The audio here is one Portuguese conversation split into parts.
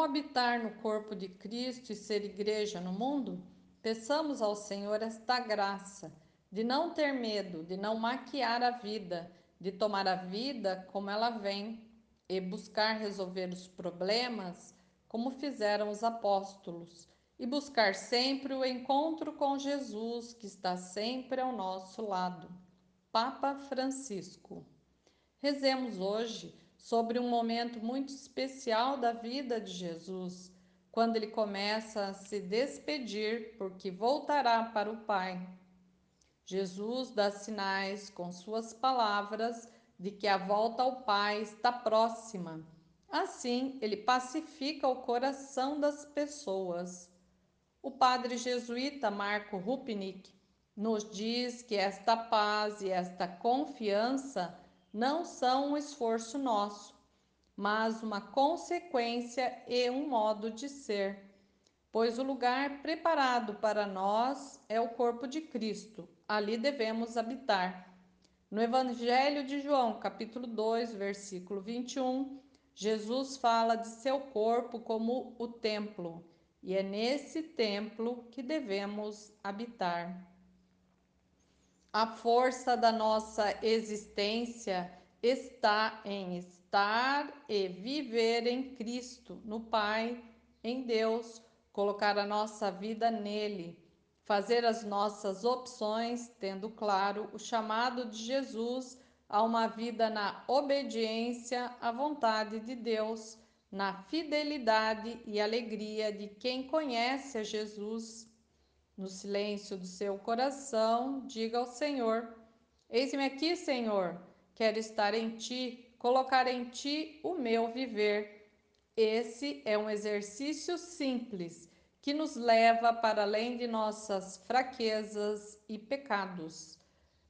Como habitar no corpo de Cristo e ser igreja no mundo? Peçamos ao Senhor esta graça de não ter medo, de não maquiar a vida, de tomar a vida como ela vem e buscar resolver os problemas como fizeram os apóstolos e buscar sempre o encontro com Jesus, que está sempre ao nosso lado. Papa Francisco. Rezemos hoje sobre um momento muito especial da vida de Jesus, quando ele começa a se despedir, porque voltará para o Pai. Jesus dá sinais com suas palavras de que a volta ao Pai está próxima. Assim, ele pacifica o coração das pessoas. O padre jesuíta Marco Rupnik nos diz que esta paz e esta confiança não são um esforço nosso, mas uma consequência e um modo de ser. Pois o lugar preparado para nós é o corpo de Cristo, ali devemos habitar. No Evangelho de João, capítulo 2, versículo 21, Jesus fala de seu corpo como o templo, e é nesse templo que devemos habitar. A força da nossa existência está em estar e viver em Cristo, no Pai, em Deus, colocar a nossa vida nele, fazer as nossas opções, tendo claro o chamado de Jesus a uma vida na obediência à vontade de Deus, na fidelidade e alegria de quem conhece a Jesus no silêncio do seu coração, diga ao Senhor: Eis-me aqui, Senhor, quero estar em ti, colocar em ti o meu viver. Esse é um exercício simples que nos leva para além de nossas fraquezas e pecados.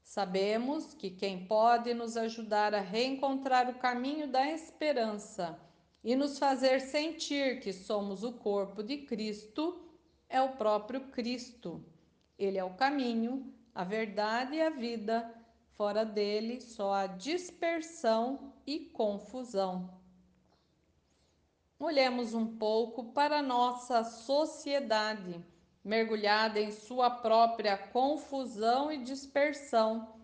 Sabemos que quem pode nos ajudar a reencontrar o caminho da esperança e nos fazer sentir que somos o corpo de Cristo é o próprio Cristo. Ele é o caminho, a verdade e a vida. Fora dele, só há dispersão e confusão. Olhemos um pouco para nossa sociedade, mergulhada em sua própria confusão e dispersão,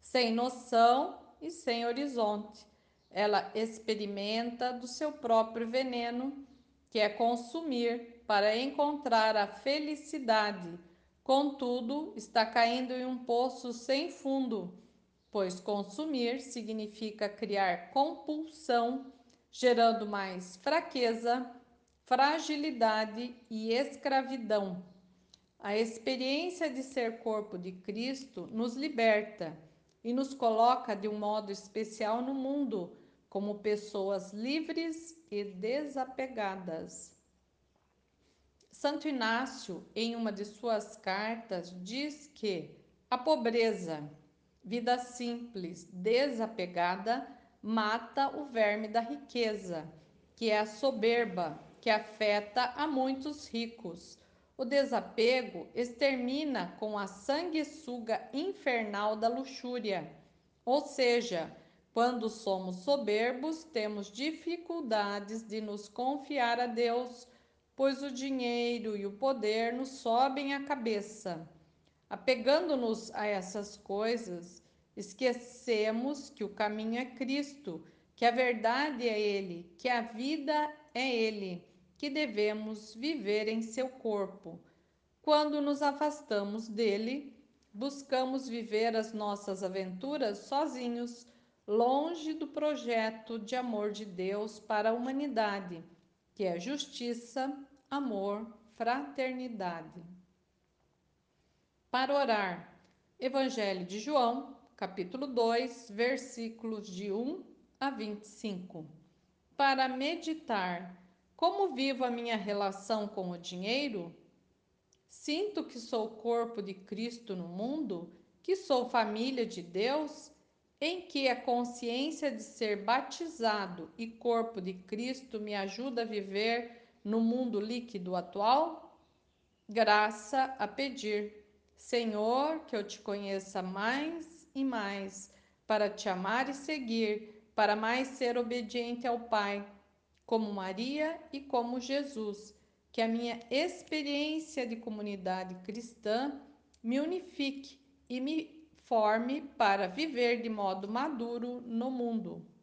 sem noção e sem horizonte. Ela experimenta do seu próprio veneno, que é consumir para encontrar a felicidade. Contudo, está caindo em um poço sem fundo, pois consumir significa criar compulsão, gerando mais fraqueza, fragilidade e escravidão. A experiência de ser corpo de Cristo nos liberta e nos coloca de um modo especial no mundo, como pessoas livres e desapegadas. Santo Inácio, em uma de suas cartas, diz que a pobreza, vida simples, desapegada, mata o verme da riqueza, que é a soberba, que afeta a muitos ricos. O desapego extermina com a sanguessuga infernal da luxúria. Ou seja, quando somos soberbos, temos dificuldades de nos confiar a Deus pois o dinheiro e o poder nos sobem a cabeça. Apegando-nos a essas coisas, esquecemos que o caminho é Cristo, que a verdade é Ele, que a vida é Ele, que devemos viver em seu corpo. Quando nos afastamos dele, buscamos viver as nossas aventuras sozinhos, longe do projeto de amor de Deus para a humanidade que é justiça, amor, fraternidade. Para orar, Evangelho de João, capítulo 2, versículos de 1 a 25. Para meditar, como vivo a minha relação com o dinheiro? Sinto que sou corpo de Cristo no mundo, que sou família de Deus em que a consciência de ser batizado e corpo de Cristo me ajuda a viver no mundo líquido atual? Graça a pedir, Senhor, que eu te conheça mais e mais, para te amar e seguir, para mais ser obediente ao Pai. como Maria e como Jesus. Que a minha experiência de comunidade cristã me unifique e me forme para viver de modo maduro no mundo.